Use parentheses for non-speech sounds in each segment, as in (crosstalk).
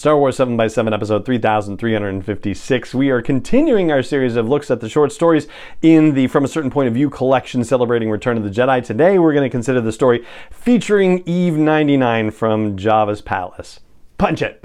Star Wars 7x7 episode 3356. We are continuing our series of looks at the short stories in the From a Certain Point of View collection celebrating Return of the Jedi. Today we're going to consider the story featuring EV-9D9 from Jabba's Palace. Punch it!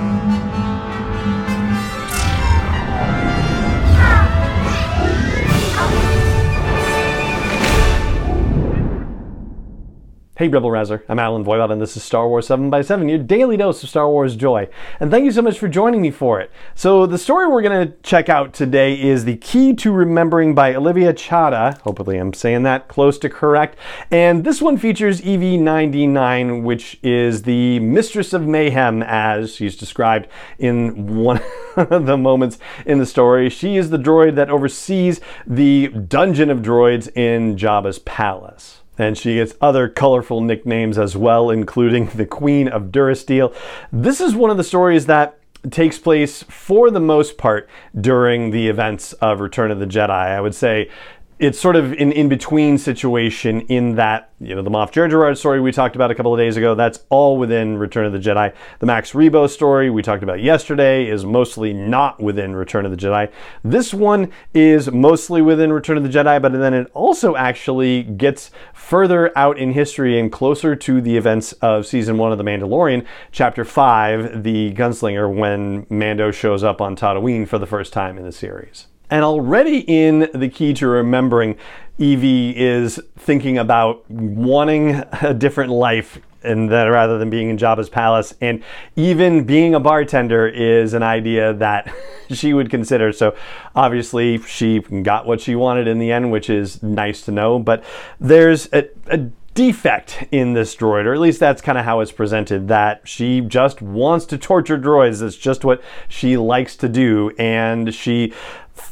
Hey Rebel Rouser, I'm Allen Voivod and this is Star Wars 7x7, your daily dose of Star Wars joy. And thank you so much for joining me for it. So the story we're going to check out today is The Key to Remembering by Olivia Chadha. Hopefully I'm saying that close to correct. And this one features EV-9D9, which is the Mistress of Mayhem as she's described in one (laughs) of the moments in the story. She is the droid that oversees the Dungeon of Droids in Jabba's palace. And she gets other colorful nicknames as well, including the Queen of Durasteel. This is one of the stories that takes place for the most part during the events of Return of the Jedi. I would say it's sort of an in-between situation in that you know the Moff Jerjerrod story we talked about a couple of days ago that's all within Return of the Jedi. The Max Rebo story we talked about yesterday is mostly not within Return of the Jedi. This one is mostly within Return of the Jedi, but then it also actually gets further out in history and closer to the events of season one of The Mandalorian, chapter five, the Gunslinger, when Mando shows up on Tatooine for the first time in the series. And already in the key to remembering, Evie is thinking about wanting a different life and that rather than being in Jabba's palace and even being a bartender is an idea that (laughs) she would consider. So obviously she got what she wanted in the end, which is nice to know. But there's a, a defect in this droid, or at least that's kind of how it's presented, that she just wants to torture droids. That's just what she likes to do. And she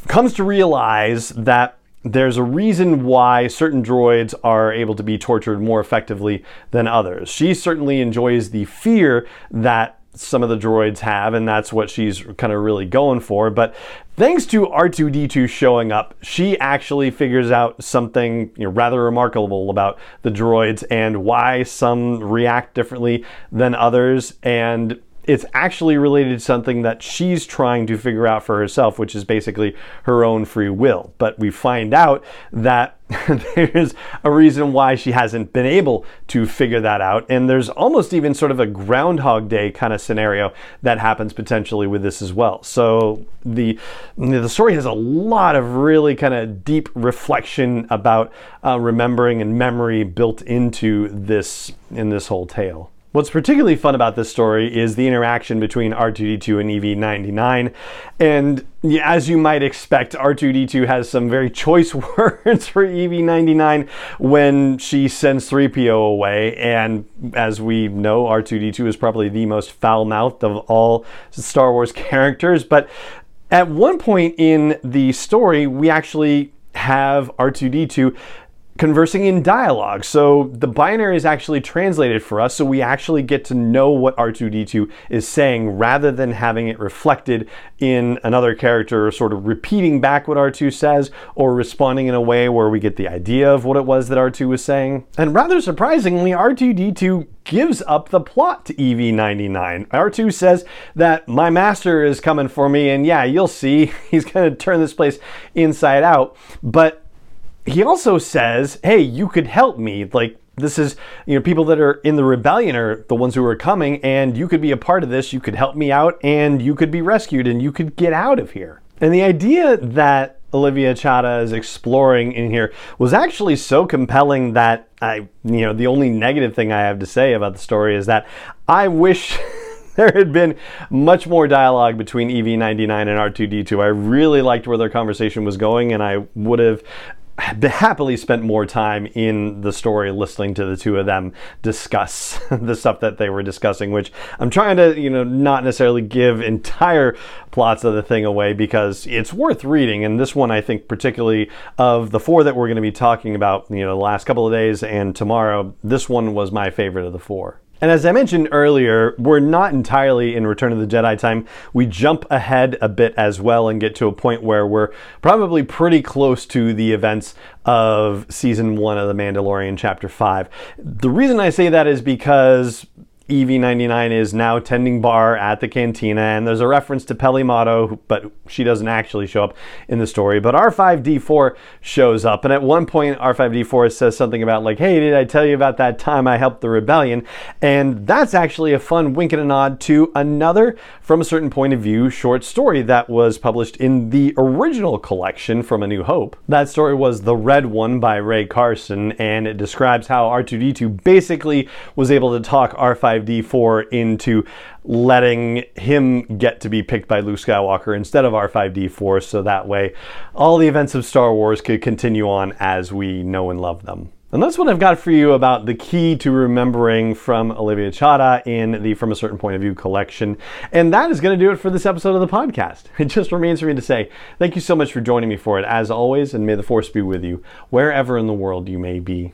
comes to realize that there's a reason why certain droids are able to be tortured more effectively than others. She certainly enjoys the fear that some of the droids have, and that's what she's kind of really going for. But thanks to R2D2 showing up, she actually figures out something you know, rather remarkable about the droids and why some react differently than others. And it's actually related to something that she's trying to figure out for herself, which is basically her own free will. But we find out that (laughs) there's a reason why she hasn't been able to figure that out. And there's almost even sort of a Groundhog Day kind of scenario that happens potentially with this as well. So the, the story has a lot of really kind of deep reflection about uh, remembering and memory built into this in this whole tale. What's particularly fun about this story is the interaction between R2D2 and EV-9D9. And as you might expect, R2D2 has some very choice (laughs) words for EV-9D9 when she sends 3PO away. And as we know, R2D2 is probably the most foul mouthed of all Star Wars (laughs) characters. But at one point in the story, we actually have R2D2 conversing in dialogue. So the binary is actually translated for us, so we actually get to know what R2D2 is saying rather than having it reflected in another character sort of repeating back what R2 says or responding in a way where we get the idea of what it was that R2 was saying. And rather surprisingly, R2D2 gives up the plot to EV-9D9. R2 says that my master is coming for me, and yeah, you'll see, (laughs) he's to turn this place inside out. But he also says, hey, you could help me. Like, this is, you know, people that are in the rebellion are the ones who are coming, and you could be a part of this. You could help me out, and you could be rescued, and you could get out of here. And the idea that Olivia Chadha is exploring in here was actually so compelling that I, you know, the only negative thing I have to say about the story is that I wish. (laughs) there had been much more dialogue between EV-9D9 and R2D2. I really liked where their conversation was going, and I would have (laughs) happily spent more time in the story listening to the two of them discuss (laughs) the stuff that they were discussing which i'm trying to you know not necessarily give entire plots of the thing away because it's worth reading. And this one i think particularly of the four that we're going to be talking about you know the last couple of days and tomorrow this one was my favorite of the four and as I mentioned earlier, we're not entirely in Return of the Jedi time. We jump ahead a bit as well and get to a point where we're probably pretty close to the events of season one of The Mandalorian, chapter five. The reason I say that is because EV-9D9 is now tending bar at the cantina, and there's a reference to Peli Motto, but she doesn't actually show up in the story. But R5D4 shows up, and at one point, R5D4 says something about, like, hey, did I tell you about that time I helped the rebellion? And that's actually a fun wink and a nod to another, from a certain point of view, short story that was published in the original collection from A New Hope. That story was The Red One by Rae Carson, and it describes how R2D2 basically was able to talk R5D4 into letting him get to be picked by Luke Skywalker instead of R5D4, so that way all the events of Star Wars could continue on as we know and love them. And that's what I've got for you about the key to remembering from Olivia Chadha in the From a Certain Point of View collection. And that is going to do it for this episode of the podcast. (laughs) It just remains for me to say thank you so much for joining me for it, as always, and may the Force be with you wherever in the world you may be.